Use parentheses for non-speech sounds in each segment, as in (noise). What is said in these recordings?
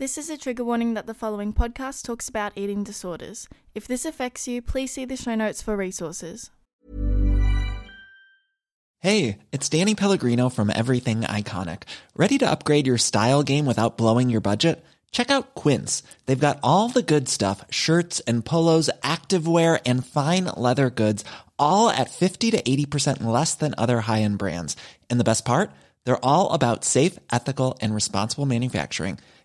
This is a trigger warning that the following podcast talks about eating disorders. If this affects you, please see the show notes for resources. Hey, it's Danny Pellegrino from Everything Iconic. Ready to upgrade your style game without blowing your budget? Check out Quince. They've got all the good stuff shirts and polos, activewear, and fine leather goods, all at 50 to 80% less than other high end brands. And the best part? They're all about safe, ethical, and responsible manufacturing.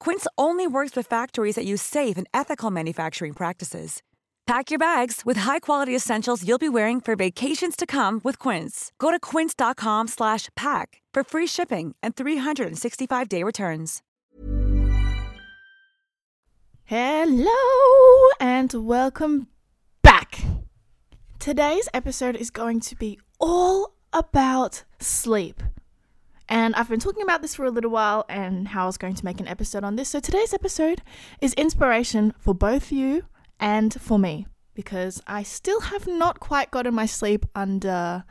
Quince only works with factories that use safe and ethical manufacturing practices. Pack your bags with high-quality essentials you'll be wearing for vacations to come with Quince. Go to quince.com/pack for free shipping and 365-day returns. Hello and welcome back. Today's episode is going to be all about sleep. And I've been talking about this for a little while and how I was going to make an episode on this. So today's episode is inspiration for both you and for me because I still have not quite gotten my sleep under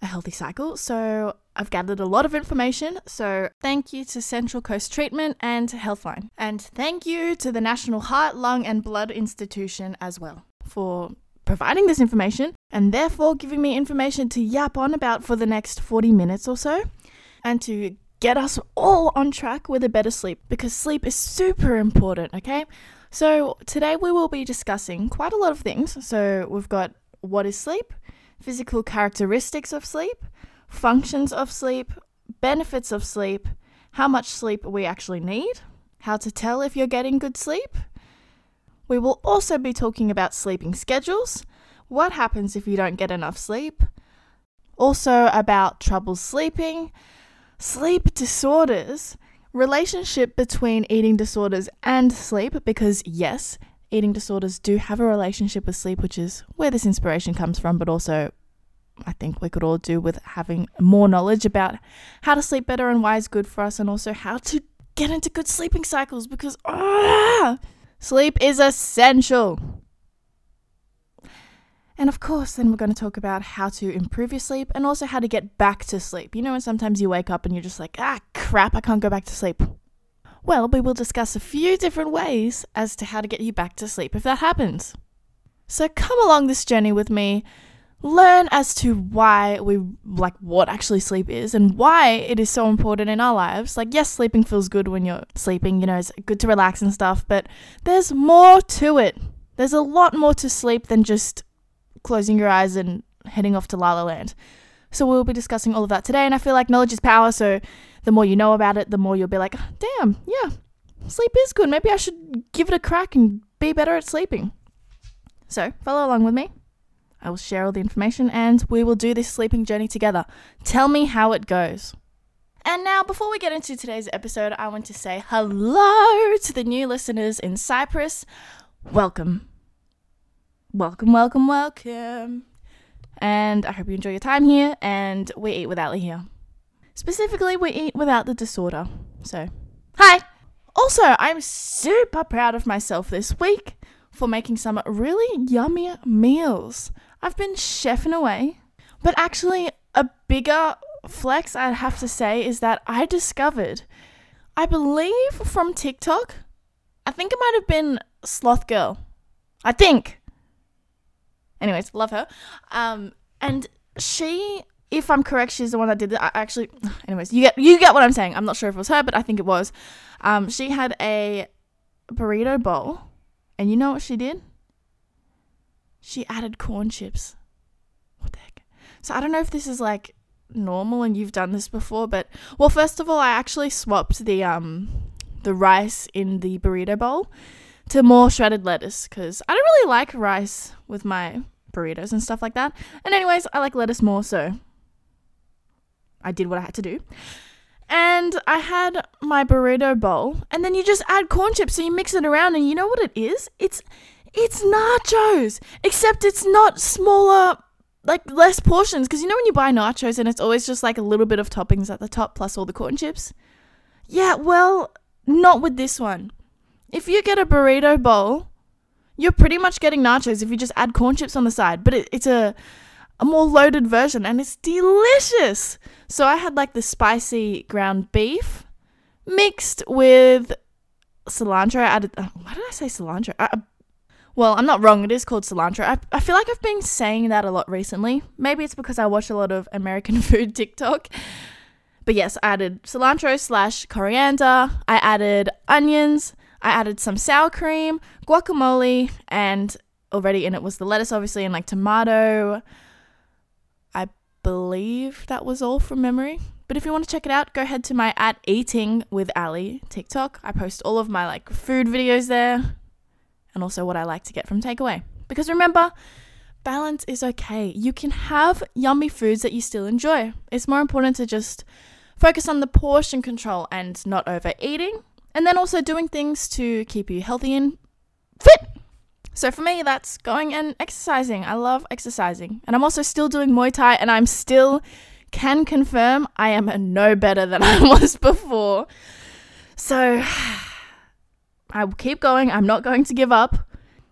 a healthy cycle. So I've gathered a lot of information. So thank you to Central Coast Treatment and Healthline. And thank you to the National Heart, Lung and Blood Institution as well for providing this information and therefore giving me information to yap on about for the next 40 minutes or so and to get us all on track with a better sleep because sleep is super important, okay? So, today we will be discussing quite a lot of things. So, we've got what is sleep, physical characteristics of sleep, functions of sleep, benefits of sleep, how much sleep we actually need, how to tell if you're getting good sleep. We will also be talking about sleeping schedules, what happens if you don't get enough sleep, also about trouble sleeping, sleep disorders, relationship between eating disorders and sleep, because yes, eating disorders do have a relationship with sleep, which is where this inspiration comes from, but also I think we could all do with having more knowledge about how to sleep better and why it's good for us, and also how to get into good sleeping cycles because ah, sleep is essential. And of course, then we're going to talk about how to improve your sleep and also how to get back to sleep. You know, when sometimes you wake up and you're just like, ah, crap, I can't go back to sleep. Well, we will discuss a few different ways as to how to get you back to sleep if that happens. So come along this journey with me, learn as to why we like what actually sleep is and why it is so important in our lives. Like, yes, sleeping feels good when you're sleeping, you know, it's good to relax and stuff, but there's more to it. There's a lot more to sleep than just closing your eyes and heading off to La La Land. So we'll be discussing all of that today, and I feel like knowledge is power. So the more you know about it, the more you'll be like, damn, yeah, sleep is good. Maybe I should give it a crack and be better at sleeping. So follow along with me. I will share all the information, and we will do this sleeping journey together. Tell me how it goes. And now, before we get into today's episode, I want to say hello to the new listeners in Cyprus. Welcome. Welcome, welcome, welcome. And I hope you enjoy your time here. And we eat without here. Specifically, we eat without the disorder. So, hi! Also, I'm super proud of myself this week for making some really yummy meals. I've been chefing away. But actually, a bigger flex I'd have to say is that I discovered, I believe from TikTok, I think it might have been Sloth Girl. I think. Anyways, love her. Um, and she, if I'm correct, she's the one that did it. I actually, (sighs) anyways, you get you get what I'm saying. I'm not sure if it was her, but I think it was. Um, she had a burrito bowl, and you know what she did? She added corn chips. What the heck? So I don't know if this is like normal and you've done this before, but well, first of all, I actually swapped the um the rice in the burrito bowl to more shredded lettuce because I don't really like rice with my burritos and stuff like that. And anyways, I like lettuce more, so I did what I had to do. And I had my burrito bowl, and then you just add corn chips, so you mix it around, and you know what it is? It's it's nachos, except it's not smaller, like less portions. Because you know when you buy nachos and it's always just like a little bit of toppings at the top plus all the corn chips. Yeah, well, not with this one. If you get a burrito bowl, you're pretty much getting nachos if you just add corn chips on the side, but it, it's a a more loaded version and it's delicious. So I had like the spicy ground beef mixed with cilantro. I added, uh, why did I say cilantro? I, well, I'm not wrong. It is called cilantro. I, I feel like I've been saying that a lot recently. Maybe it's because I watch a lot of American (laughs) food TikTok. But yes, I added cilantro slash coriander. I added onions. I added some sour cream, guacamole, and already in it was the lettuce, obviously, and like tomato. I believe that was all from memory. But if you want to check it out, go ahead to my at eating with Ally TikTok. I post all of my like food videos there and also what I like to get from takeaway. Because remember, balance is okay. You can have yummy foods that you still enjoy. It's more important to just focus on the portion control and not overeating, and then also doing things to keep you healthy and fit. So for me, that's going and exercising. I love exercising. And I'm also still doing Muay Thai, and I'm still can confirm I am (laughs) no better than (laughs) I was before. So (sighs) I will keep going. I'm not going to give up.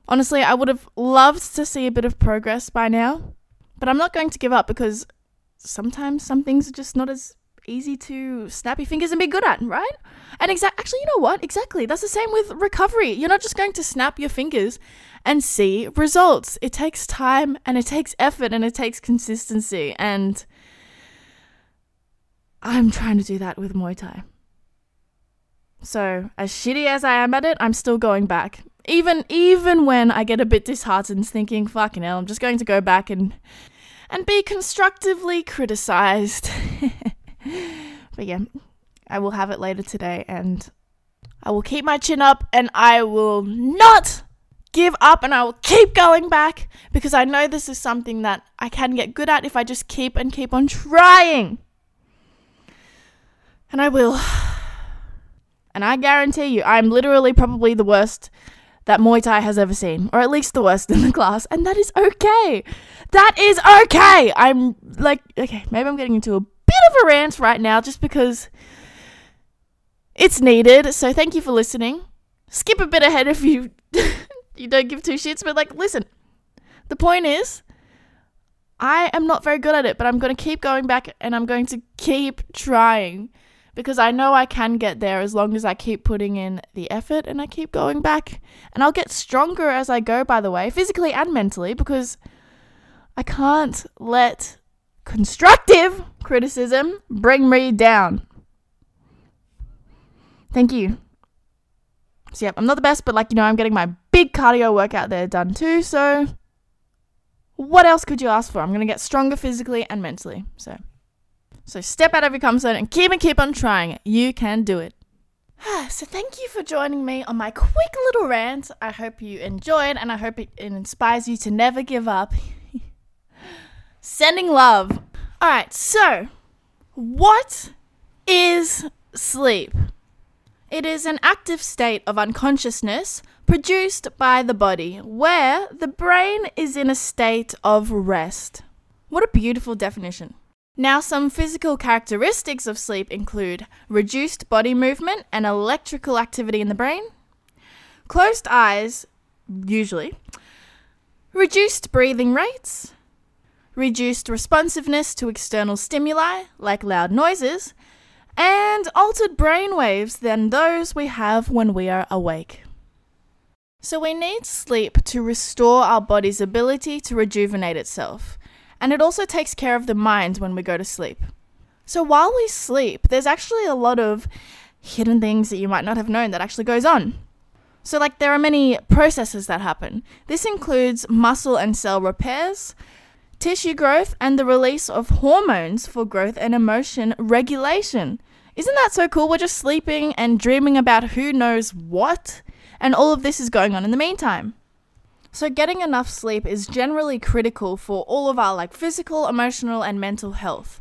Honestly, I would have loved to see a bit of progress by now, but I'm not going to give up because sometimes some things are just not as easy to snap your fingers and be good at, right? And exact actually, you know what? Exactly. That's the same with recovery. You're not just going to snap your fingers and see results. It takes time and it takes effort and it takes consistency and I'm trying to do that with Muay Thai. So, as shitty as I am at it, I'm still going back. Even even when I get a bit disheartened thinking, fucking hell, I'm just going to go back and and be constructively criticized. (laughs) but yeah, I will have it later today and I will keep my chin up and I will not give up and I will keep going back because I know this is something that I can get good at if I just keep and keep on trying. And I will. And I guarantee you, I'm literally probably the worst that Muay Thai has ever seen, or at least the worst in the class, and that is okay. That is okay. I'm like, okay, maybe I'm getting into a bit of a rant right now just because it's needed. So thank you for listening. Skip a bit ahead if you (laughs) you don't give two shits, but like, listen. The point is, I am not very good at it, but I'm going to keep going back and I'm going to keep trying because I know I can get there as long as I keep putting in the effort and I keep going back. And I'll get stronger as I go, by the way, physically and mentally, because I can't let constructive criticism bring me down. Thank you. So, yeah, I'm not the best, but like, you know, I'm getting my big cardio workout there done too. So, what else could you ask for? I'm going to get stronger physically and mentally. So, so step out of your comfort zone and keep and keep on trying. You can do it. (sighs) so thank you for joining me on my quick little rant. I hope you enjoyed and I hope it, it inspires you to never give up. Sending love. All right, so what is sleep? It is an active state of unconsciousness produced by the body where the brain is in a state of rest. What a beautiful definition. Now, some physical characteristics of sleep include reduced body movement and electrical activity in the brain, closed eyes, usually, reduced breathing rates, reduced responsiveness to external stimuli like loud noises, and altered brain waves than those we have when we are awake. So, we need sleep to restore our body's ability to rejuvenate itself and it also takes care of the mind when we go to sleep. So while we sleep, there's actually a lot of hidden things that you might not have known that actually goes on. So like there are many processes that happen. This includes muscle and cell repairs, tissue growth, and the release of hormones for growth and emotion regulation. Isn't that so cool? We're just sleeping and dreaming about who knows what, and all of this is going on in the meantime. So getting enough sleep is generally critical for all of our like physical, emotional and mental health.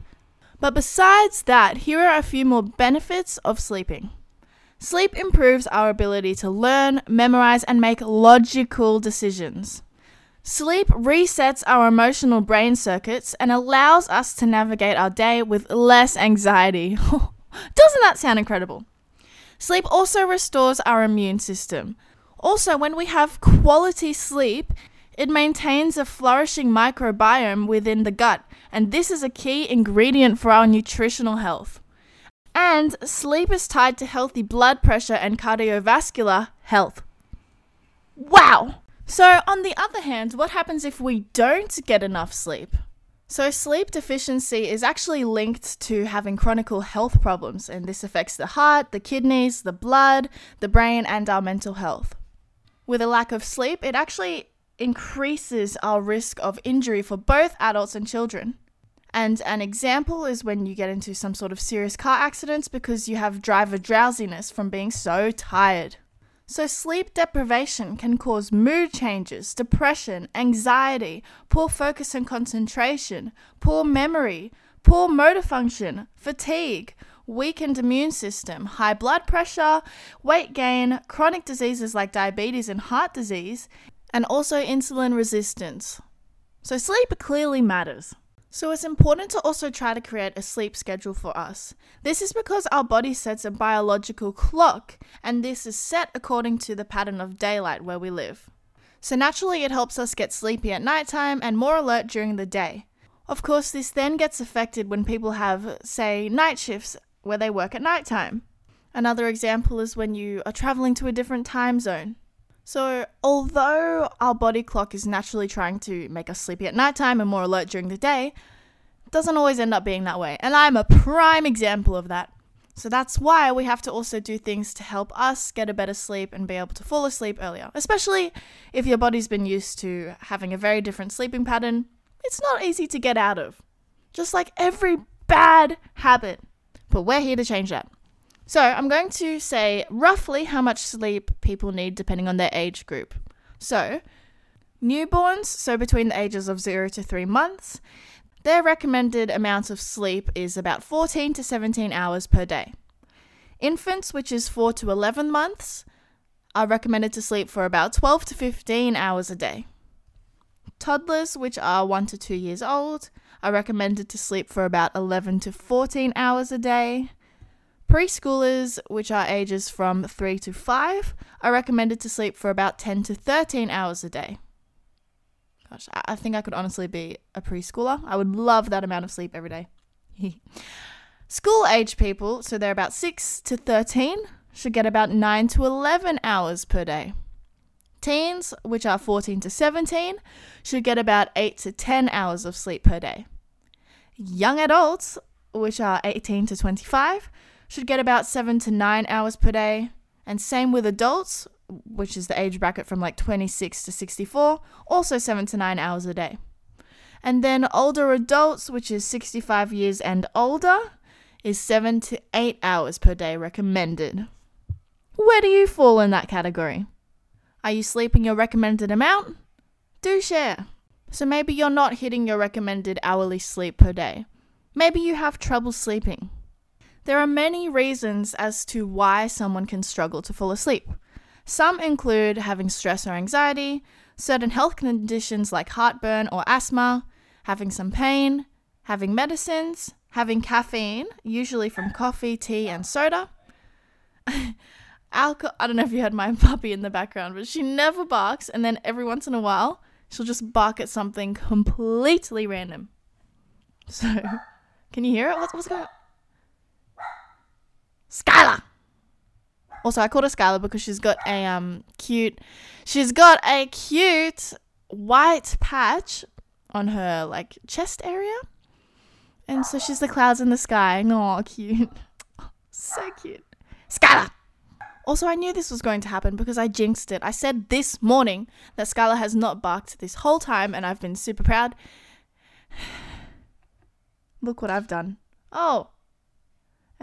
But besides that, here are a few more benefits of sleeping. Sleep improves our ability to learn, memorize, and make logical decisions. Sleep resets our emotional brain circuits and allows us to navigate our day with less anxiety. (laughs) Doesn't that sound incredible? Sleep also restores our immune system. Also, when we have quality sleep, it maintains a flourishing microbiome within the gut, and this is a key ingredient for our nutritional health. And sleep is tied to healthy blood pressure and cardiovascular health. Wow! So, on the other hand, what happens if we don't get enough sleep? So, sleep deficiency is actually linked to having chronic health problems, and this affects the heart, the kidneys, the blood, the brain, and our mental health. With a lack of sleep, it actually increases our risk of injury for both adults and children. And an example is when you get into some sort of serious car accidents because you have driver drowsiness from being so tired. So, sleep deprivation can cause mood changes, depression, anxiety, poor focus and concentration, poor memory, poor motor function, fatigue, weakened immune system, high blood pressure, weight gain, chronic diseases like diabetes and heart disease, and also insulin resistance. So, sleep clearly matters. So, it's important to also try to create a sleep schedule for us. This is because our body sets a biological clock, and this is set according to the pattern of daylight where we live. So, naturally, it helps us get sleepy at nighttime and more alert during the day. Of course, this then gets affected when people have, say, night shifts where they work at nighttime. Another example is when you are traveling to a different time zone. So, although our body clock is naturally trying to make us sleepy at nighttime and more alert during the day, it doesn't always end up being that way. And I'm a prime example of that. So that's why we have to also do things to help us get a better sleep and be able to fall asleep earlier. Especially if your body's been used to having a very different sleeping pattern, it's not easy to get out of. Just like every bad habit. But we're here to change that. So I'm going to say roughly how much sleep people need depending on their age group. So, newborns, so between the ages of 0 to 3 months, their recommended amount of sleep is about 14 to 17 hours per day. Infants, which is 4 to 11 months, are recommended to sleep for about 12 to 15 hours a day. Toddlers, which are 1 to 2 years old, are recommended to sleep for about 11 to 14 hours a day. Preschoolers, which are ages from 3 to 5, are recommended to sleep for about 10 to 13 hours a day. Gosh, I think I could honestly be a preschooler. I would love that amount of sleep every day. (laughs) School age people, so they're about 6 to 13, should get about 9 to 11 hours per day. Teens, which are 14 to 17, should get about 8 to 10 hours of sleep per day. Young adults, which are 18 to 25, should get about seven to nine hours per day. And same with adults, which is the age bracket from like 26 to 64, also seven to nine hours a day. And then older adults, which is 65 years and older, is seven to eight hours per day recommended. Where do you fall in that category? Are you sleeping your recommended amount? Do share. So maybe you're not hitting your recommended hourly sleep per day. Maybe you have trouble sleeping. There are many reasons as to why someone can struggle to fall asleep. Some include having stress or anxiety, certain health conditions like heartburn or asthma, having some pain, having medicines, having caffeine, usually from coffee, tea, and soda. (laughs) Alcohol, I don't know if you heard my (laughs) puppy in the background, but she never barks, and then every once in a while, she'll just bark at something completely random. So, can you hear it? What's, what's going on? Skylar. Also, I called her Skylar because she's got a um cute, she's got a cute white patch on her like chest area, and so she's the clouds in the sky. (laughs) Oh, cute, so cute, Skylar. Also, I knew this was going to happen because I jinxed it. I said this morning that Skylar has not barked this whole time, and I've been super proud. (sighs) Look what I've done. Oh,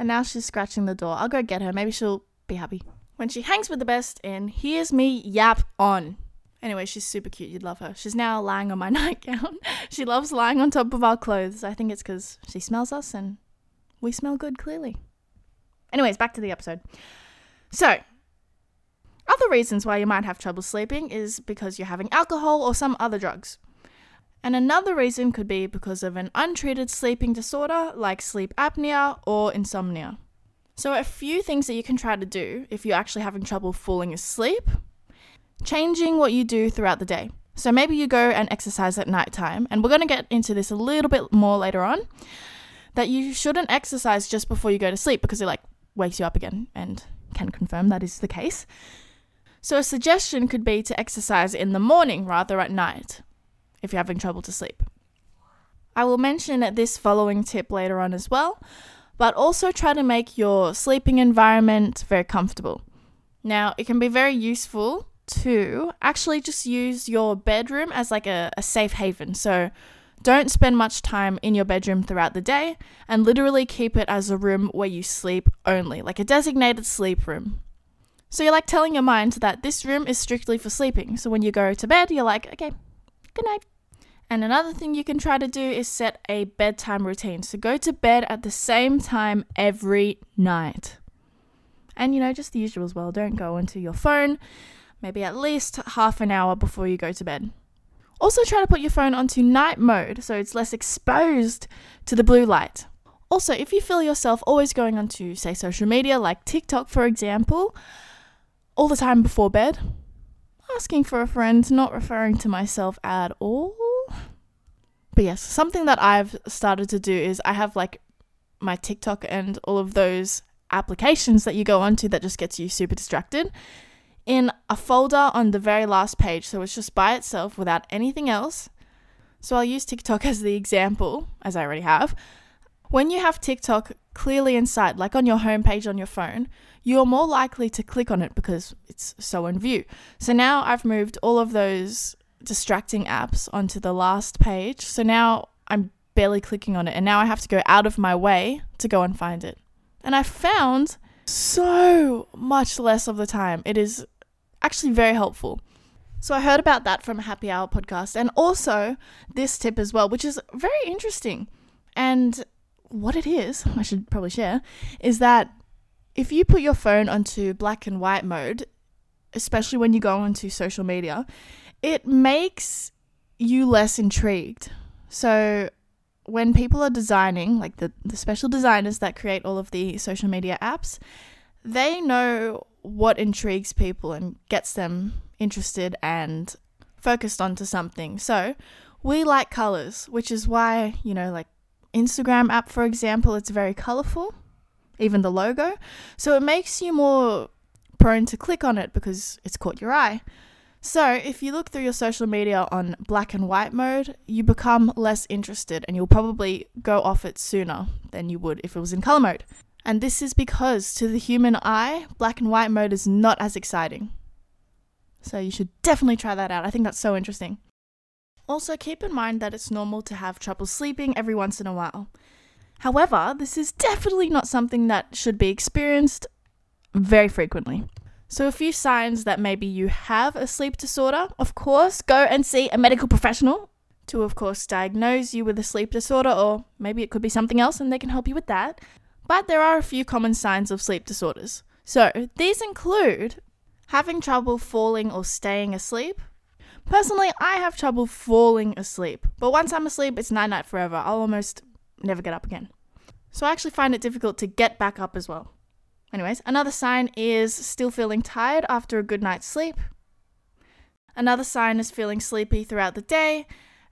and now she's scratching the door. I'll go get her. Maybe she'll be happy. When she hangs with the best and hears me yap on. Anyway, she's super cute. You'd love her. She's now lying on my (laughs) nightgown. she loves lying on top of our clothes. I think it's because she smells us and we smell good clearly. Anyways, back to the episode. So, other reasons why you might have trouble sleeping is because you're having alcohol or some other drugs. And another reason could be because of an untreated sleeping disorder like sleep apnea or insomnia. So, a few things that you can try to do if you're actually having trouble falling asleep changing what you do throughout the day. So, maybe you go and exercise at nighttime, and we're going to get into this a little bit more later on. That you shouldn't exercise just before you go to sleep because it like wakes you up again, and can confirm that is the case. So, a suggestion could be to exercise in the morning rather at night if you're having trouble to sleep. I will mention this following tip later on as well, but also try to make your sleeping environment very comfortable. Now, it can be very useful to actually just use your bedroom as like a, a safe haven. So, don't spend much time in your bedroom throughout the day and literally keep it as a room where you sleep only, like a designated sleep room. So you're like telling your mind that this room is strictly for sleeping. So when you go to bed, you're like, okay, good night. And another thing you can try to do is set a bedtime routine. So go to bed at the same time every night. And you know, just the usual as well. Don't go into your phone maybe at least half an hour before you go to bed. Also, try to put your phone onto night mode so it's less exposed to the blue light. Also, if you feel yourself always going onto, say, social media like TikTok, for example, all the time before bed, asking for a friend, not referring to myself at all. But yes, something that I've started to do is I have like my TikTok and all of those applications that you go onto that just gets you super distracted in a folder on the very last page. So it's just by itself without anything else. So I'll use TikTok (laughs) as the example, as I already have. When you have TikTok clearly in sight, like on your homepage on your phone, you're more likely to click on it because it's so in view. So now I've moved all of those distracting apps onto the last page. So now I'm barely clicking on it, and now I have to go out of my way to go and find it. And I found so much less of the time. It is actually very helpful. So I heard about that from a happy hour podcast and also this tip as well, which is very interesting. And what it is, (laughs) I should probably share, is that if you put your phone onto black and white mode, especially when you go onto social media, it makes you less intrigued. So when people are designing, like the, the special designers that create all of the social media apps, they know what intrigues people and gets them interested and focused onto something. So we like colors, which is why, you know, like Instagram app, for example, it's very colorful, even the logo. So it makes you more prone to click on it because it's caught your eye. So, if you look through your social media on black and white mode, you become less interested and you'll probably go off it sooner than you would if it was in color mode. And this is because to the human eye, black and white mode is not as exciting. So, you should definitely try that out. I think that's so interesting. Also, keep in mind that it's normal to have trouble sleeping every once in a while. However, this is definitely not something that should be experienced very frequently. So, a few signs that maybe you have a sleep disorder. Of course, go and see a medical professional to, of course, diagnose you with a sleep disorder, or maybe it could be something else and they can help you with that. But there are a few common signs of sleep disorders. So, these include having trouble falling or staying asleep. Personally, I have trouble falling asleep, but once I'm asleep, it's night night forever. I'll almost never get up again. So, I actually find it difficult to get back up as well. Anyways, another sign is still feeling tired after a good night's sleep. Another sign is feeling sleepy throughout the day,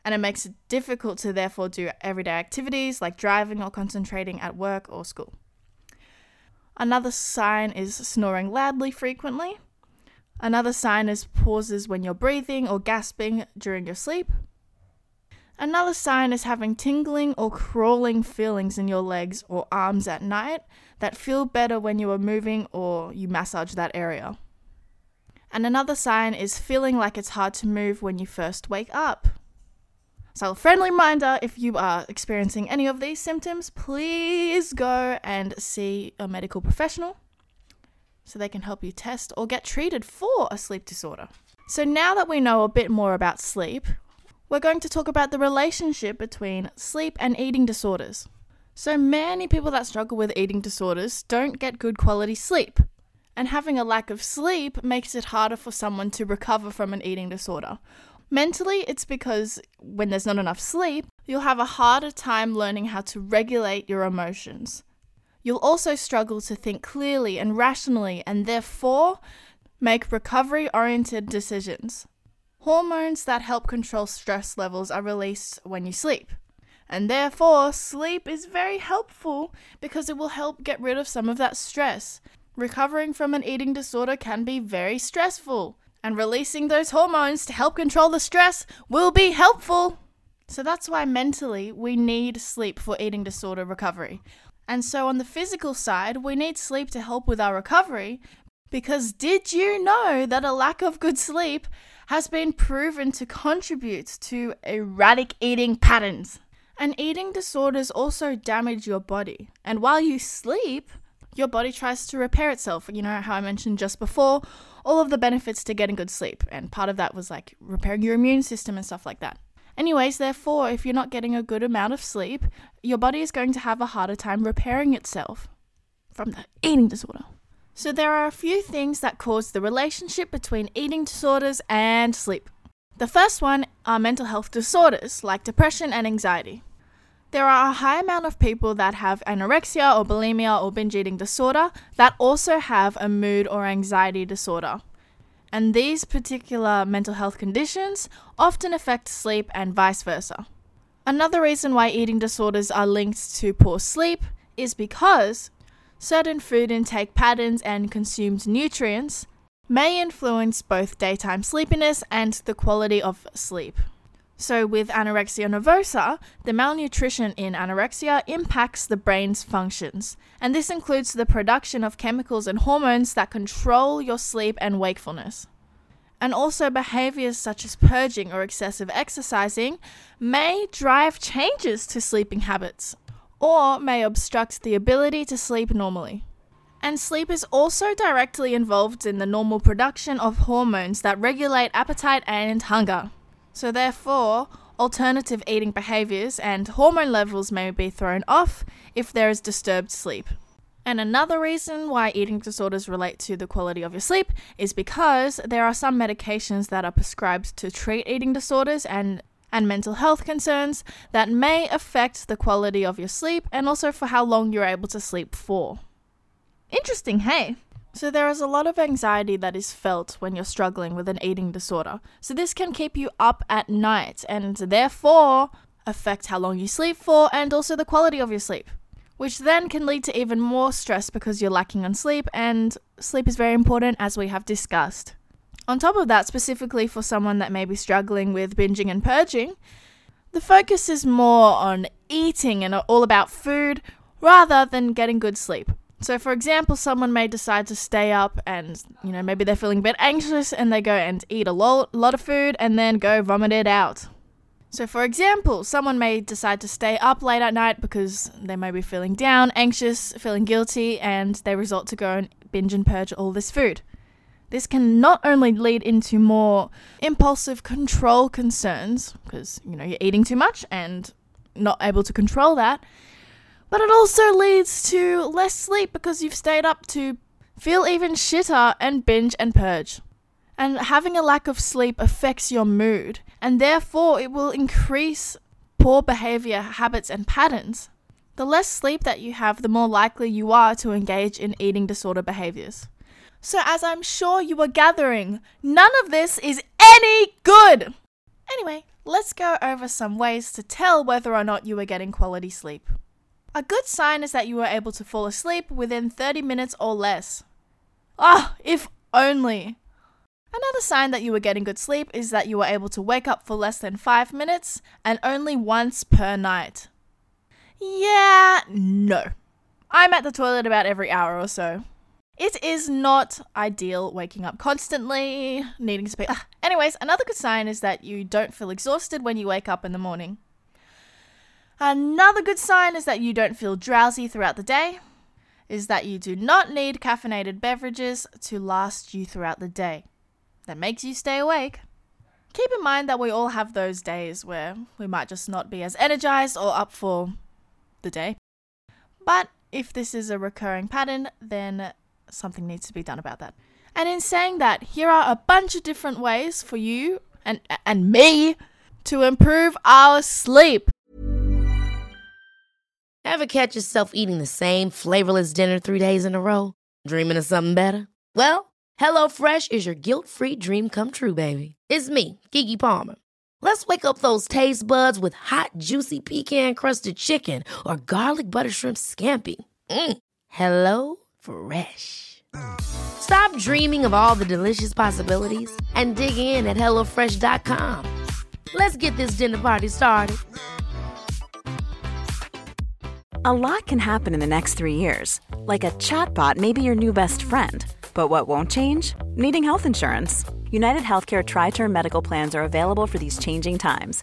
and it makes it difficult to therefore do everyday activities like driving or concentrating at work or school. Another sign is snoring loudly frequently. Another sign is pauses when you're breathing or gasping during your sleep. Another sign is having tingling or crawling feelings in your legs or arms at night that feel better when you are moving or you massage that area. And another sign is feeling like it's hard to move when you first wake up. So, a friendly reminder if you are experiencing any of these symptoms, please go and see a medical professional so they can help you test or get treated for a sleep disorder. So, now that we know a bit more about sleep, we're going to talk about the relationship between sleep and eating disorders. So many people that struggle with eating disorders don't get good quality sleep. And having a lack of sleep makes it harder for someone to recover from an eating disorder. Mentally, it's because when there's not enough sleep, you'll have a harder time learning how to regulate your emotions. You'll also struggle to think clearly and rationally, and therefore make recovery oriented decisions. Hormones that help control stress levels are released when you sleep. And therefore, sleep is very helpful because it will help get rid of some of that stress. Recovering from an eating disorder can be very stressful, and releasing those hormones to help control the stress will be helpful. So that's why mentally we need sleep for eating disorder recovery. And so on the physical side, we need sleep to help with our recovery because did you know that a lack of good sleep has been proven to contribute to erratic eating patterns? And eating disorders also damage your body. And while you sleep, your body tries to repair itself. You know how I mentioned just before, all of the benefits to getting good sleep. And part of that was like repairing your immune system and stuff like that. Anyways, therefore, if you're not getting a good amount of sleep, your body is going to have a harder time repairing itself from the eating disorder. So, there are a few things that cause the relationship between eating disorders and sleep. The first one are mental health disorders like depression and anxiety. There are a high amount of people that have anorexia or bulimia or binge eating disorder that also have a mood or anxiety disorder. And these particular mental health conditions often affect sleep and vice versa. Another reason why eating disorders are linked to poor sleep is because certain food intake patterns and consumed nutrients may influence both daytime sleepiness and the quality of sleep. So, with anorexia nervosa, the malnutrition in anorexia impacts the brain's functions, and this includes the production of chemicals and hormones that control your sleep and wakefulness. And also, behaviors such as purging or excessive exercising may drive changes to sleeping habits, or may obstruct the ability to sleep normally. And sleep is also directly involved in the normal production of hormones that regulate appetite and hunger. So, therefore, alternative eating behaviors and hormone levels may be thrown off if there is disturbed sleep. And another reason why eating disorders relate to the quality of your sleep is because there are some medications that are prescribed to treat eating disorders and and mental health concerns that may affect the quality of your sleep and also for how long you're able to sleep for. Interesting, hey? So, there is a lot of anxiety that is felt when you're struggling with an eating disorder. So, this can keep you up at night and therefore affect how long you sleep for and also the quality of your sleep, which then can lead to even more stress because you're lacking on sleep, and sleep is very important as we have discussed. On top of that, specifically for someone that may be struggling with binging and purging, the focus is more on eating and all about food rather than getting good sleep. So, for example, someone may decide to stay up and, you know, maybe they're feeling a bit anxious and they go and eat a lo- lot of food and then go vomit it out. So, for example, someone may decide to stay up late at night because they may be feeling down, anxious, feeling guilty, and they resort to go and binge and purge all this food. This can not only lead into more impulsive control concerns, because, you know, you're eating too much and not able to control that, but it also leads to less sleep because you've stayed up to feel even shitter and binge and purge. And having a lack of sleep affects your mood, and therefore it will increase poor behavior habits and patterns. The less sleep that you have, the more likely you are to engage in eating disorder behaviors. So, as I'm sure you are gathering, none of this is any good! Anyway, let's go over some ways to tell whether or not you are getting quality sleep. A good sign is that you are able to fall asleep within 30 minutes or less. Ah, if only. Another sign that you are getting good sleep is that you are able to wake up for less than 5 minutes and only once per night. Yeah, no. I'm at the toilet about every hour or so. It is not ideal waking up constantly, needing to pee. Ah, anyways, another good sign is that you don't feel exhausted when you wake up in the morning. Another good sign is that you don't feel drowsy throughout the day, is that you do not need caffeinated beverages to last you throughout the day. That makes you stay awake. Keep in mind that we all have those days where we might just not be as energized or up for the day. But if this is a recurring pattern, then something needs to be done about that. And in saying that, here are a bunch of different ways for you and and me to improve our sleep. Ever catch yourself eating the same flavorless dinner three days in a row? Dreaming of something better? Well, HelloFresh is your guilt-free dream come true, baby. It's me, Keke Palmer. Let's wake up those taste buds with hot, juicy pecan-crusted chicken or garlic butter shrimp scampi. Mm. Hello Fresh. Stop dreaming of all the delicious possibilities and dig in at HelloFresh.com. Let's get this dinner party started. A lot can happen in the next three years. Like a chatbot may be your new best friend. But what won't change? Needing health insurance. United Healthcare TriTerm Medical Plans are available for these changing times.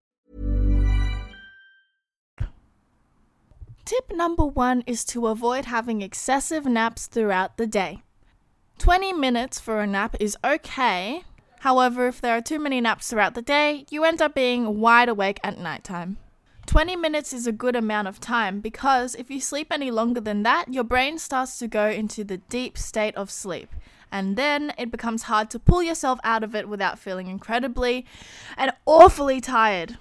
Tip number one is to avoid having excessive naps throughout the day. 20 minutes for a nap is okay. However, if there are too many naps throughout the day, you end up being wide awake at nighttime. 20 minutes is a good amount of time because if you sleep any longer than that, your brain starts to go into the deep state of sleep. And then it becomes hard to pull yourself out of it without feeling incredibly and awfully tired.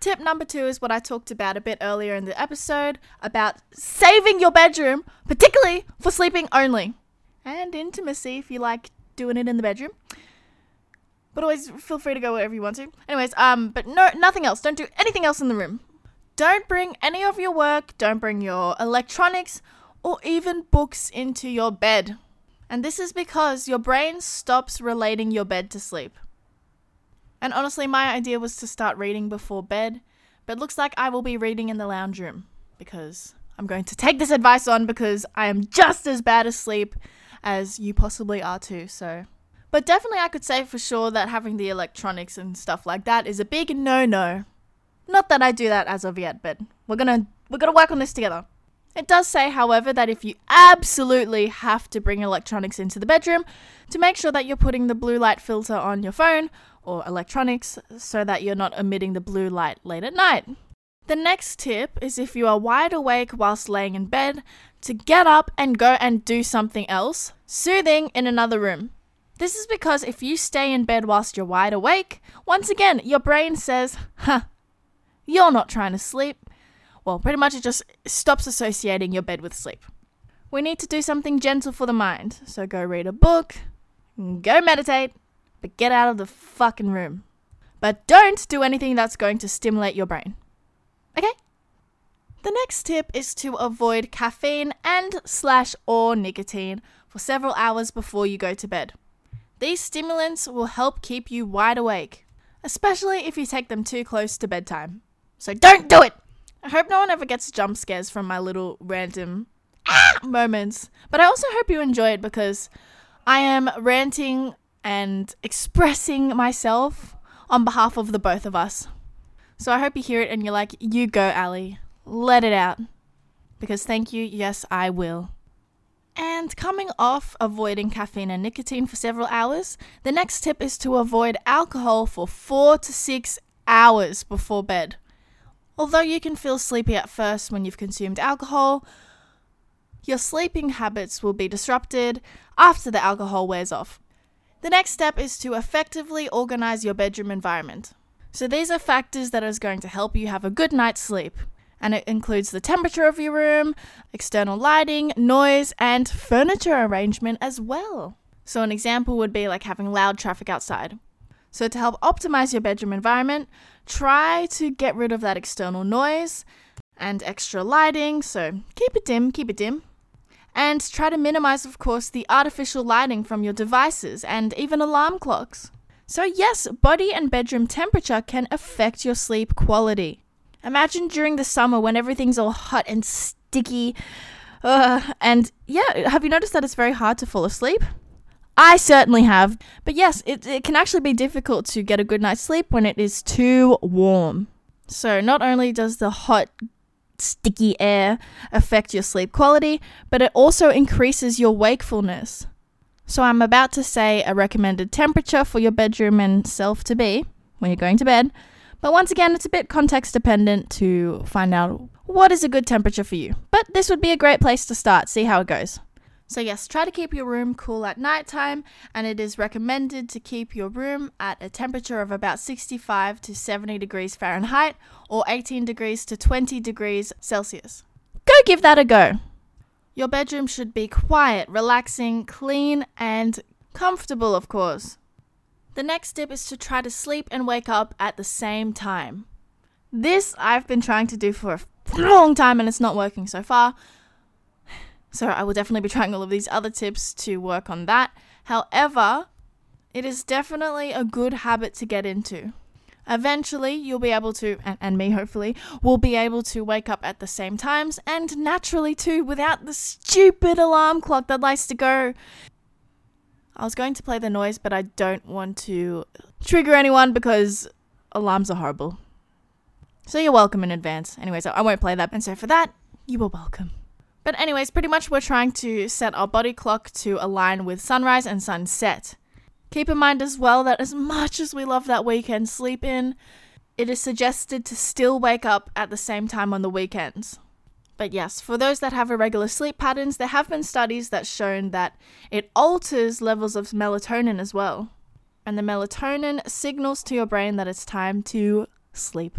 Tip number two is what I talked about a bit earlier in the episode about saving your bedroom, particularly for sleeping only. And intimacy if you like doing it in the bedroom. But always feel free to go wherever you want to. Anyways, um, but no, nothing else. Don't do anything else in the room. Don't bring any of your work, don't bring your electronics, or even books into your bed. And this is because your brain stops relating your bed to sleep. And honestly, my idea was to start reading before bed, but looks like I will be reading in the lounge room because I'm going to take this advice on because I am just as bad asleep as you possibly are too. So, but definitely I could say for sure that having the electronics and stuff like that is a big no-no. Not that I do that as of yet, but we're to we're to work on this together. It does say, however, that if you absolutely have to bring electronics into the bedroom, to make sure that you're putting the blue light filter on your phone or electronics so that you're not emitting the blue light late at night. The next tip is if you are wide awake whilst laying in bed, to get up and go and do something else, soothing in another room. This is because if you stay in bed whilst you're wide awake, once again, your brain says, huh, you're not trying to sleep. Well, pretty much it just stops associating your bed with sleep. We need to do something gentle for the mind, so go read a book, go meditate, but get out of the fucking room. But don't do anything that's going to stimulate your brain. Okay? The next tip is to avoid caffeine and slash or nicotine for several hours before you go to bed. These stimulants will help keep you wide awake, especially if you take them too close to bedtime. So don't do it! I hope no one ever gets jump scares from my little random ah moments. But I also hope you enjoy it because I am ranting and expressing myself on behalf of the both of us. So I hope you hear it and you're like, you go, Ally. Let it out. Because thank you, yes, I will. And coming off avoiding caffeine and nicotine for several hours, the next tip is to avoid alcohol for four to six hours before bed. Although you can feel sleepy at first when you've consumed alcohol, your sleeping habits will be disrupted after the alcohol wears off. The next step is to effectively organize your bedroom environment. So, these are factors that is going to help you have a good night's sleep. And it includes the temperature of your room, external lighting, noise, and furniture arrangement as well. So, an example would be like having loud traffic outside. So, to help optimize your bedroom environment, try to get rid of that external noise and extra lighting. So, keep it dim, keep it dim. And try to minimize, of course, the artificial lighting from your devices and even alarm clocks. So, yes, body and bedroom temperature can affect your sleep quality. Imagine during the summer when everything's all hot and sticky. And yeah, have you noticed that it's very hard to fall asleep? I certainly have. But yes, it, it can actually be difficult to get a good night's sleep when it is too warm. So, not only does the hot, sticky air affect your sleep quality, but it also increases your wakefulness. So, I'm about to say a recommended temperature for your bedroom and self to be when you're going to bed. But once again, it's a bit context dependent to find out what is a good temperature for you. But this would be a great place to start, see how it goes. So, yes, try to keep your room cool at nighttime, and it is recommended to keep your room at a temperature of about 65 to 70 degrees Fahrenheit or 18 degrees to 20 degrees Celsius. Go give that a go. Your bedroom should be quiet, relaxing, clean, and comfortable, of course. The next tip is to try to sleep and wake up at the same time. This I've been trying to do for a long time and it's not working so far. So I will definitely be trying all of these other tips to work on that. However, it is definitely a good habit to get into. Eventually, you'll be able to, and, and, me hopefully, will be able to wake up at the same times and naturally too without the stupid alarm clock that likes to go. I was going to play the noise, but I don't want to trigger anyone because alarms are horrible. So you're welcome in advance. Anyways, I won't play that. And so for that, you are welcome. But, anyways, pretty much we're trying to set our body clock to align with sunrise and sunset. Keep in mind as well that as much as we love that weekend sleep in, it is suggested to still wake up at the same time on the weekends. But yes, for those that have irregular sleep patterns, there have been studies that shown that it alters levels of melatonin as well. And the melatonin signals to your brain that it's time to sleep.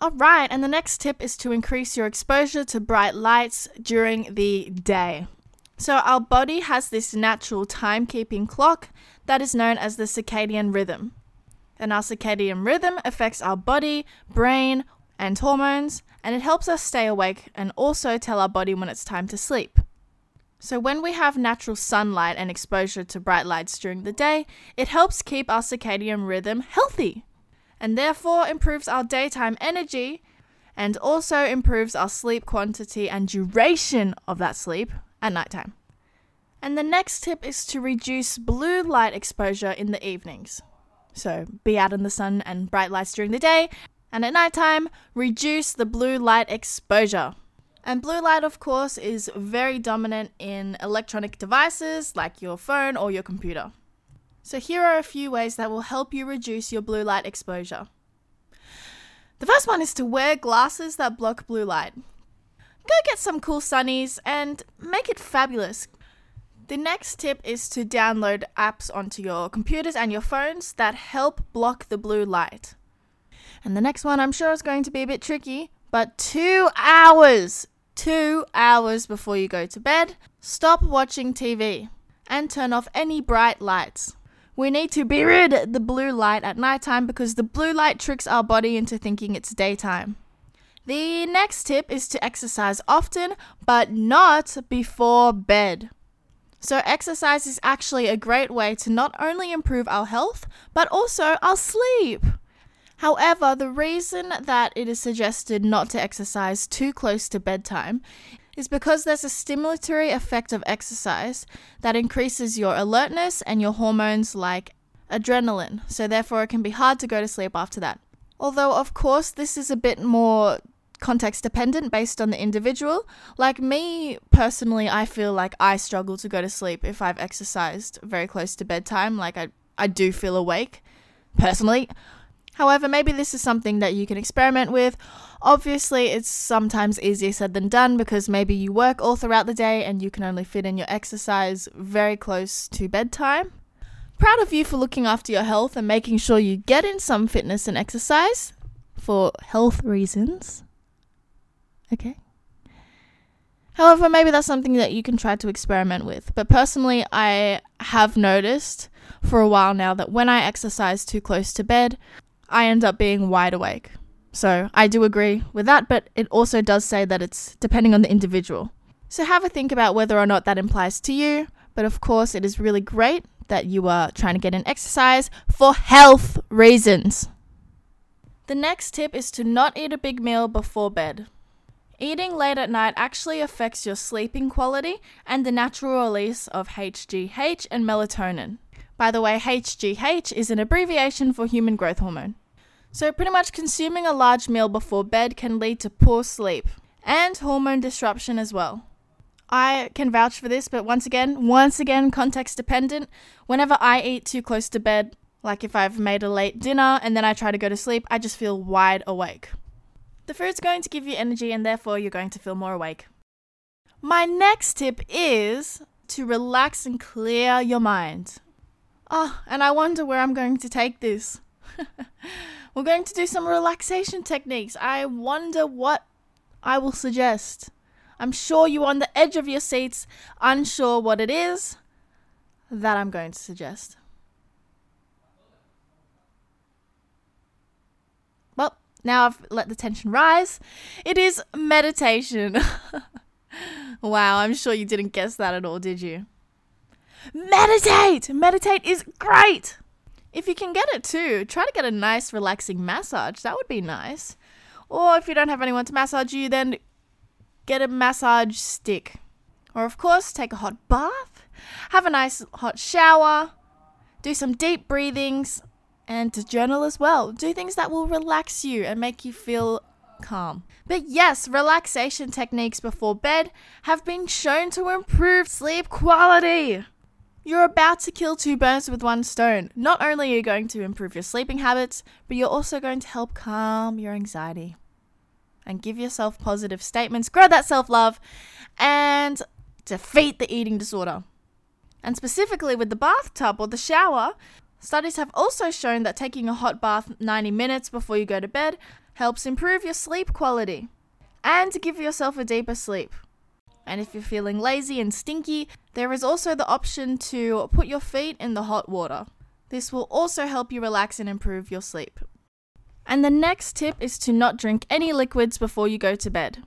All right, and the next tip is to increase your exposure to bright lights during the day. So, our body has this natural timekeeping clock that is known as the circadian rhythm. And our circadian rhythm affects our body, brain, and hormones, and it helps us stay awake and also tell our body when it's time to sleep. So, when we have natural sunlight and exposure to bright lights during the day, it helps keep our circadian rhythm healthy and therefore improves our daytime energy and also improves our sleep quantity and duration of that sleep at nighttime. And the next tip is to reduce blue light exposure in the evenings. So be out in the sun and bright lights during the day, and at nighttime, reduce the blue light exposure. And blue light, of course, is very dominant in electronic devices like your phone or your computer. So, here are a few ways that will help you reduce your blue light exposure. The first one is to wear glasses that block blue light. Go get some cool sunnies and make it fabulous. The next tip is to download apps onto your computers and your phones that help block the blue light. And the next one I'm sure is going to be a bit tricky, but two hours, two hours before you go to bed, stop watching TV and turn off any bright lights. We need to be rid of the blue light at nighttime because the blue light tricks our body into thinking it's daytime. The next tip is to exercise often, but not before bed. So, exercise is actually a great way to not only improve our health, but also our sleep. However, the reason that it is suggested not to exercise too close to bedtime is because there's a stimulatory effect of exercise that increases your alertness and your hormones like adrenaline, so therefore it can be hard to go to sleep after that. Although, of course, this is a bit more context dependent based on the individual. Like me personally, I feel like I struggle to go to sleep if I've exercised very close to bedtime. Like I, I do feel awake personally. However, maybe this is something that you can experiment with. Obviously, it's sometimes easier said than done because maybe you work all throughout the day and you can only fit in your exercise very close to bedtime. Proud of you for looking after your health and making sure you get in some fitness and exercise for health reasons. Okay. However, maybe that's something that you can try to experiment with. But personally, I have noticed for a while now that when I exercise too close to bed, I end up being wide awake. So I do agree with that, but it also does say that it's depending on the individual. So have a think about whether or not that implies to you. But of course, it is really great that you are trying to get an exercise for health reasons. The next tip is to not eat a big meal before bed. Eating late at night actually affects your sleeping quality and the natural release of HGH and melatonin. By the way, HGH is an abbreviation for human growth hormone. So, pretty much consuming a large meal before bed can lead to poor sleep and hormone disruption as well. I can vouch for this, but once again, once again, context dependent. Whenever I eat too close to bed, like if I've made a late dinner and then I try to go to sleep, I just feel wide awake. The food's going to give you energy and therefore you're going to feel more awake. My next tip is to relax and clear your mind. Oh, and I wonder where I'm going to take this. (laughs) We're going to do some relaxation techniques. I wonder what I will suggest. I'm sure you're on the edge of your seats, unsure what it is that I'm going to suggest. Well, now I've let the tension rise. It is meditation. (laughs) wow, I'm sure you didn't guess that at all, did you? Meditate! Meditate is great! If you can get it too, try to get a nice relaxing massage. That would be nice. Or if you don't have anyone to massage you, then get a massage stick. Or, of course, take a hot bath, have a nice hot shower, do some deep breathings, and to journal as well. Do things that will relax you and make you feel calm. But yes, relaxation techniques before bed have been shown to improve sleep quality. You're about to kill two birds with one stone. Not only are you going to improve your sleeping habits, but you're also going to help calm your anxiety and give yourself positive statements, grow that self love, and defeat the eating disorder. And specifically with the bathtub or the shower, studies have also shown that taking a hot bath 90 minutes before you go to bed helps improve your sleep quality and give yourself a deeper sleep. And if you're feeling lazy and stinky, there is also the option to put your feet in the hot water. This will also help you relax and improve your sleep. And the next tip is to not drink any liquids before you go to bed.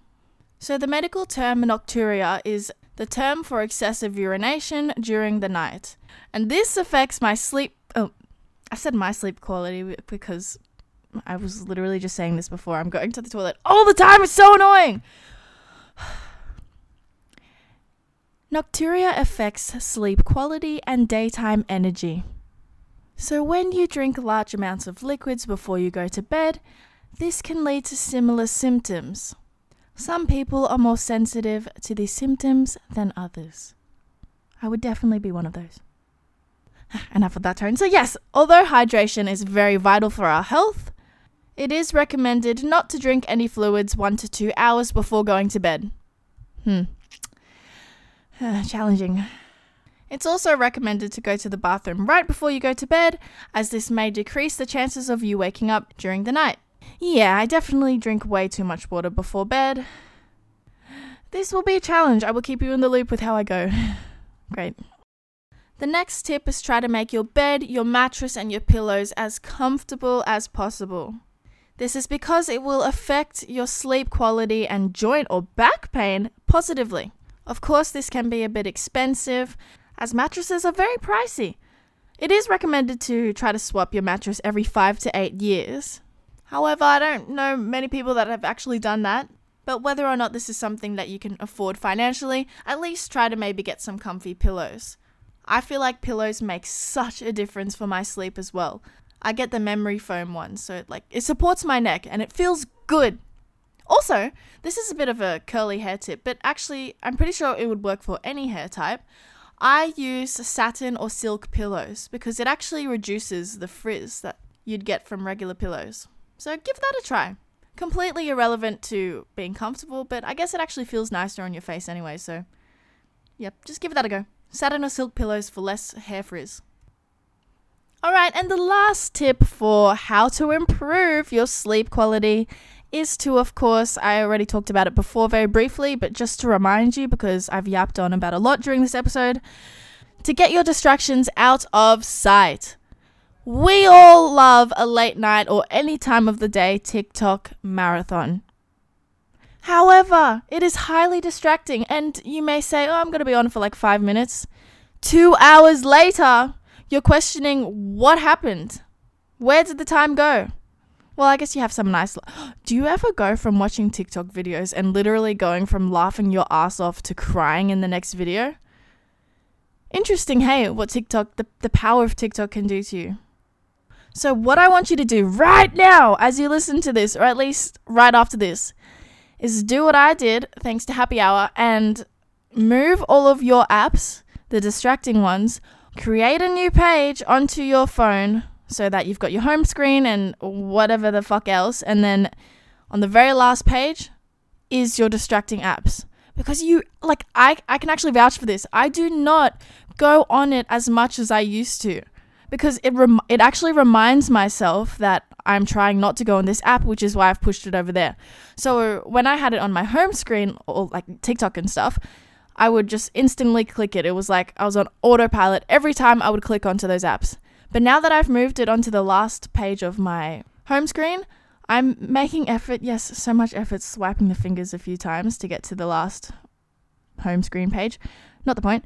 So, the medical term nocturia is the term for excessive urination during the night. And this affects my sleep. Oh, I said my sleep quality because I was literally just saying this before. I'm going to the toilet all the time. It's so annoying. Nocturia affects sleep quality and daytime energy. So, when you drink large amounts of liquids before you go to bed, this can lead to similar symptoms. Some people are more sensitive to these symptoms than others. I would definitely be one of those. (sighs) Enough of that tone. So, yes, although hydration is very vital for our health, it is recommended not to drink any fluids one to two hours before going to bed. Hmm, (sighs) challenging. It's also recommended to go to the bathroom right before you go to bed, as this may decrease the chances of you waking up during the night. Yeah, I definitely drink way too much water before bed. This will be a challenge. I will keep you in the loop with how I go. (sighs) Great. The next tip is try to make your bed, your mattress, and your pillows as comfortable as possible. This is because it will affect your sleep quality and joint or back pain positively. Of course, this can be a bit expensive, as mattresses are very pricey. It is recommended to try to swap your mattress every five to eight years. However, I don't know many people that have actually done that. But whether or not this is something that you can afford financially, at least try to maybe get some comfy pillows. I feel like pillows make such a difference for my sleep as well. I get the memory foam one, so it, like it supports my neck and it feels good. Also, this is a bit of a curly hair tip, but actually, I'm pretty sure it would work for any hair type. I use satin or silk pillows because it actually reduces the frizz that you'd get from regular pillows. So give that a try. Completely irrelevant to being comfortable, but I guess it actually feels nicer on your face anyway, so yep, just give that a go. Satin or silk pillows for less hair frizz. Alright, and the last tip for how to improve your sleep quality is to, of course, I already talked about it before very briefly, but just to remind you, because I've yapped on about a lot during this episode, to get your distractions out of sight. We all love a late night or any time of the day TikTok marathon. However, it is highly distracting, and you may say, Oh, I'm going to be on for like five minutes. Two hours later, you're questioning what happened. Where did the time go? Well, I guess you have some nice. (gasps) Do you ever go from watching TikTok videos and literally going from laughing your ass off to crying in the next video? Interesting, hey, what TikTok, the, the power of TikTok can do to you. So, what I want you to do right now, as you listen to this, or at least right after this, is do what I did thanks to Happy Hour and move all of your apps, the distracting ones, create a new page onto your phone so that you've got your home screen and whatever the fuck else. And then on the very last page is your distracting apps. Because you, like, I, I can actually vouch for this. I do not go on it as much as I used to. Because it rem- it actually reminds myself that I'm trying not to go on this app, which is why I've pushed it over there. So when I had it on my home screen, or like TikTok and stuff, I would just instantly click it. It was like I was on autopilot every time I would click onto those apps. But now that I've moved it onto the last page of my home screen, I'm making effort, yes, so much effort swiping the fingers a few times to get to the last home screen page. Not the point.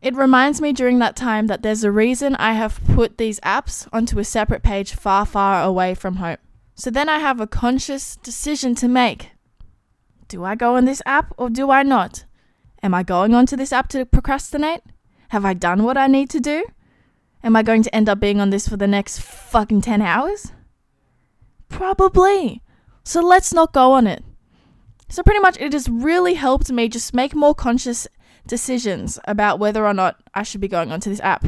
It reminds me during that time that there's a reason I have put these apps onto a separate page far, far away from home. So then I have a conscious decision to make. Do I go on this app or do I not? Am I going onto this app to procrastinate? Have I done what I need to do? Am I going to end up being on this for the next fucking 10 hours? Probably. So let's not go on it. So, pretty much, it has really helped me just make more conscious decisions about whether or not I should be going onto this app.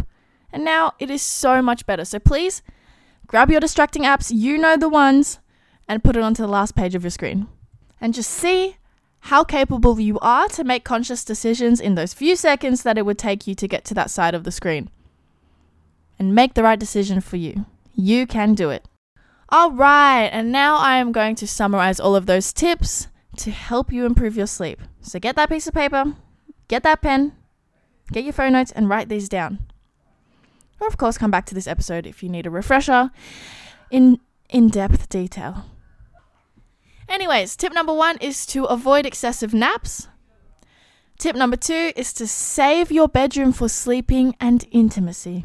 And now it is so much better. So, please grab your distracting apps, you know the ones, and put it onto the last page of your screen. And just see how capable you are to make conscious decisions in those few seconds that it would take you to get to that side of the screen. And make the right decision for you. You can do it. All right, and now I am going to summarize all of those tips to help you improve your sleep. So get that piece of paper, get that pen, get your phone notes, and write these down. Or, of course, come back to this episode if you need a refresher in in depth detail. Anyways, tip number one is to avoid excessive naps. Tip number two is to save your bedroom for sleeping and intimacy.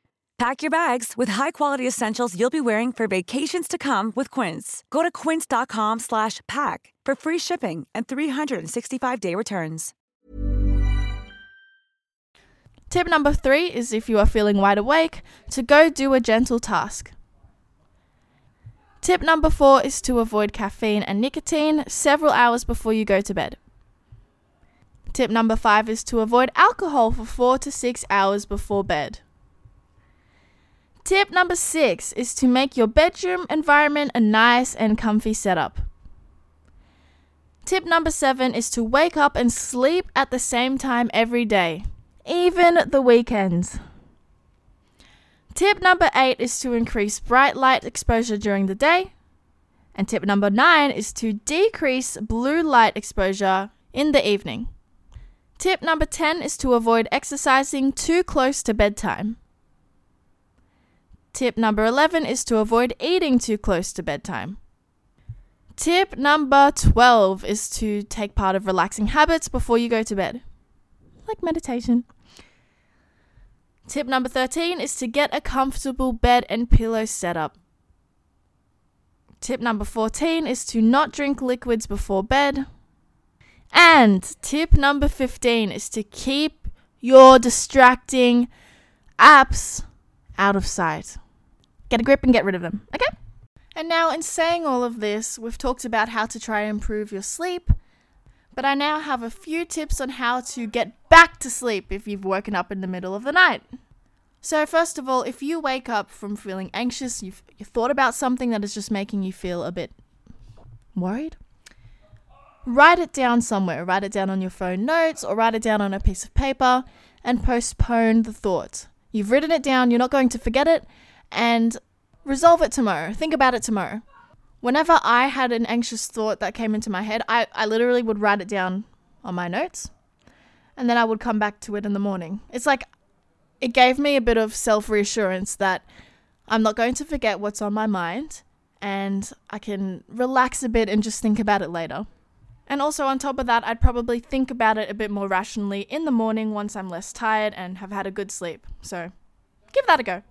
Pack your bags with high-quality essentials you'll be wearing for vacations to come with Quince. Go to quince.com/pack for free shipping and 365-day returns. Tip number three is if you are feeling wide awake, to go do a gentle task. Tip number four is to avoid caffeine and nicotine several hours before you go to bed. Tip number five is to avoid alcohol for four to six hours before bed. Tip number six is to make your bedroom environment a nice and comfy setup. Tip number seven is to wake up and sleep at the same time every day, even the weekends. Tip number eight is to increase bright light exposure during the day. And tip number nine is to decrease blue light exposure in the evening. Tip number 10 is to avoid exercising too close to bedtime. Tip number 11 is to avoid eating too close to bedtime. Tip number 12 is to take part of relaxing habits before you go to bed, like meditation. Tip number 13 is to get a comfortable bed and pillow setup. Tip number 14 is to not drink liquids before bed. And tip number 15 is to keep your distracting apps out of sight. Get a grip and get rid of them, okay? And now, in saying all of this, we've talked about how to try and improve your sleep, but I now have a few tips on how to get back to sleep if you've woken up in the middle of the night. So, first of all, if you wake up from feeling anxious, you've you thought about something that is just making you feel a bit worried, write it down somewhere. Write it down on your phone notes or write it down on a piece of paper and postpone the thought. You've written it down, you're not going to forget it, and resolve it tomorrow. Think about it tomorrow. Whenever I had an anxious thought that came into my head, I, I literally would write it down on my notes and then I would come back to it in the morning. It's like it gave me a bit of self reassurance that I'm not going to forget what's on my mind and I can relax a bit and just think about it later. And also, on top of that, I'd probably think about it a bit more rationally in the morning once I'm less tired and have had a good sleep. So, give that a go.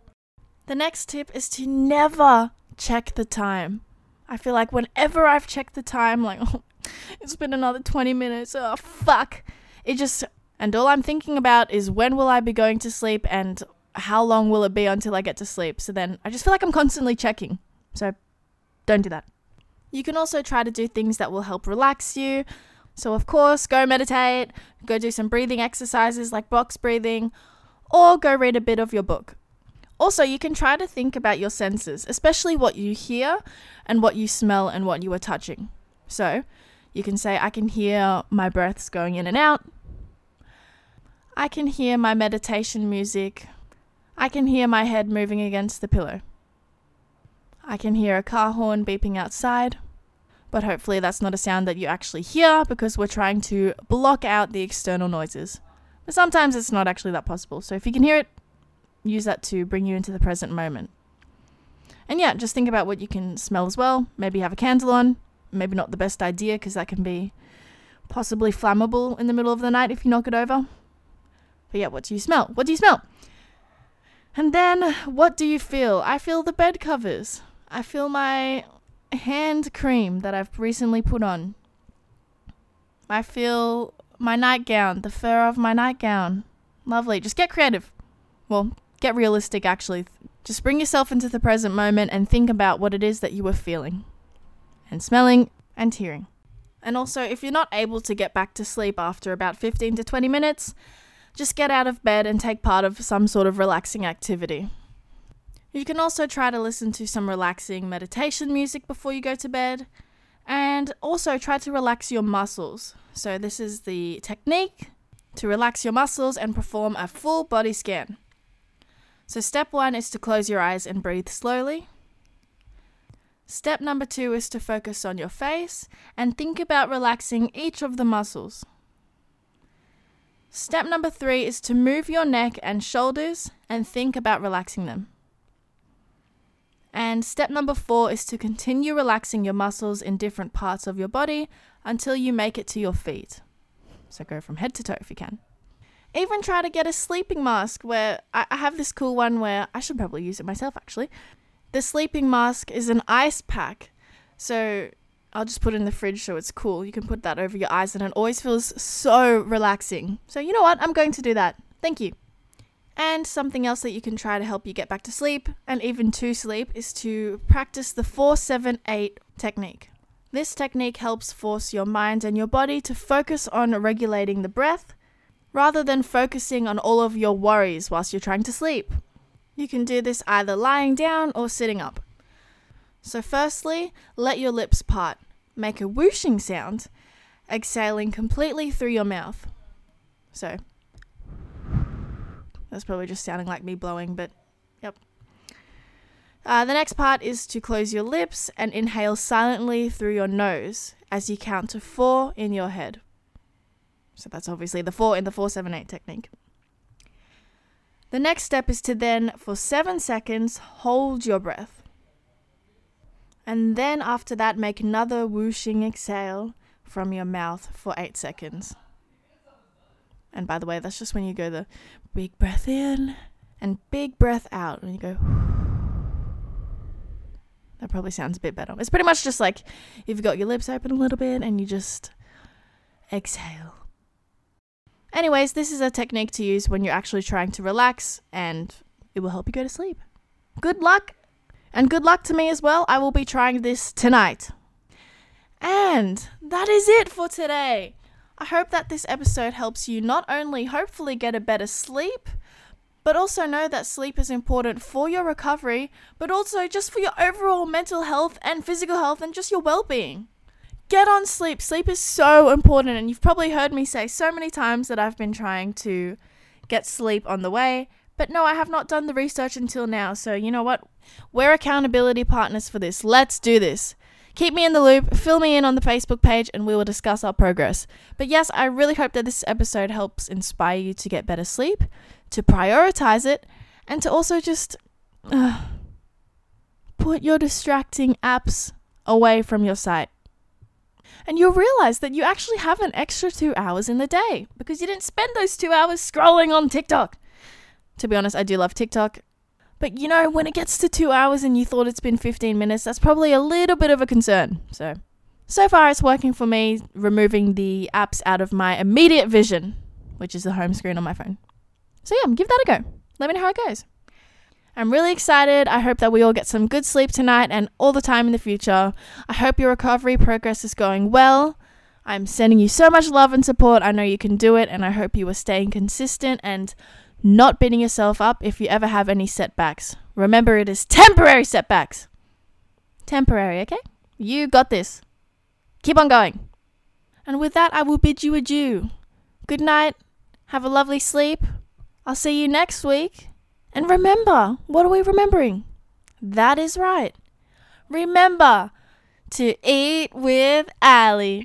The next tip is to never check the time. I feel like whenever I've checked the time, like, oh, (laughs) it's been another 20 minutes, oh, fuck. It just, and all I'm thinking about is when will I be going to sleep and how long will it be until I get to sleep. So then I just feel like I'm constantly checking. So, don't do that. You can also try to do things that will help relax you. So, of course, go meditate, go do some breathing exercises like box breathing, or go read a bit of your book. Also, you can try to think about your senses, especially what you hear and what you smell and what you are touching. So, you can say, I can hear my breaths going in and out. I can hear my meditation music. I can hear my head moving against the pillow. I can hear a car horn beeping outside, but hopefully that's not a sound that you actually hear because we're trying to block out the external noises. But sometimes it's not actually that possible. So if you can hear it, use that to bring you into the present moment. And yeah, just think about what you can smell as well. Maybe have a candle on. Maybe not the best idea because that can be possibly flammable in the middle of the night if you knock it over. But yeah, what do you smell? What do you smell? And then, what do you feel? I feel the bed covers. I feel my hand cream that I've recently put on. I feel my nightgown, the fur of my nightgown. Lovely. Just get creative. Well, get realistic actually. Just bring yourself into the present moment and think about what it is that you were feeling and smelling and hearing. And also, if you're not able to get back to sleep after about 15 to 20 minutes, just get out of bed and take part of some sort of relaxing activity. You can also try to listen to some relaxing meditation music before you go to bed. And also try to relax your muscles. So, this is the technique to relax your muscles and perform a full body scan. So, step one is to close your eyes and breathe slowly. Step number two is to focus on your face and think about relaxing each of the muscles. Step number three is to move your neck and shoulders and think about relaxing them. And step number four is to continue relaxing your muscles in different parts of your body until you make it to your feet. So go from head to toe if you can. Even try to get a sleeping mask where I have this cool one where I should probably use it myself actually. The sleeping mask is an ice pack. So I'll just put it in the fridge so it's cool. You can put that over your eyes and it always feels so relaxing. So you know what? I'm going to do that. Thank you. And something else that you can try to help you get back to sleep and even to sleep is to practice the 478 technique. This technique helps force your mind and your body to focus on regulating the breath rather than focusing on all of your worries whilst you're trying to sleep. You can do this either lying down or sitting up. So, firstly, let your lips part. Make a whooshing sound, exhaling completely through your mouth. So, that's probably just sounding like me blowing, but yep. Uh, the next part is to close your lips and inhale silently through your nose as you count to four in your head. So that's obviously the four in the 478 technique. The next step is to then, for seven seconds, hold your breath. And then after that, make another whooshing exhale from your mouth for eight seconds. And by the way, that's just when you go the big breath in and big breath out. And you go. That probably sounds a bit better. It's pretty much just like you've got your lips open a little bit and you just exhale. Anyways, this is a technique to use when you're actually trying to relax and it will help you go to sleep. Good luck! And good luck to me as well. I will be trying this tonight. And that is it for today. I hope that this episode helps you not only hopefully get a better sleep, but also know that sleep is important for your recovery, but also just for your overall mental health and physical health and just your well being. Get on sleep. Sleep is so important, and you've probably heard me say so many times that I've been trying to get sleep on the way. But no, I have not done the research until now. So, you know what? We're accountability partners for this. Let's do this. Keep me in the loop, fill me in on the Facebook page, and we will discuss our progress. But yes, I really hope that this episode helps inspire you to get better sleep, to prioritize it, and to also just uh, put your distracting apps away from your sight. And you'll realize that you actually have an extra two hours in the day because you didn't spend those two hours scrolling on TikTok. To be honest, I do love TikTok. But you know, when it gets to two hours and you thought it's been 15 minutes, that's probably a little bit of a concern. So, so far it's working for me, removing the apps out of my immediate vision, which is the home screen on my phone. So, yeah, give that a go. Let me know how it goes. I'm really excited. I hope that we all get some good sleep tonight and all the time in the future. I hope your recovery progress is going well. I'm sending you so much love and support. I know you can do it, and I hope you are staying consistent and not beating yourself up if you ever have any setbacks. Remember, it is temporary setbacks. Temporary, okay? You got this. Keep on going. And with that, I will bid you adieu. Good night. Have a lovely sleep. I'll see you next week. And remember, what are we remembering? That is right. Remember to eat with Ally.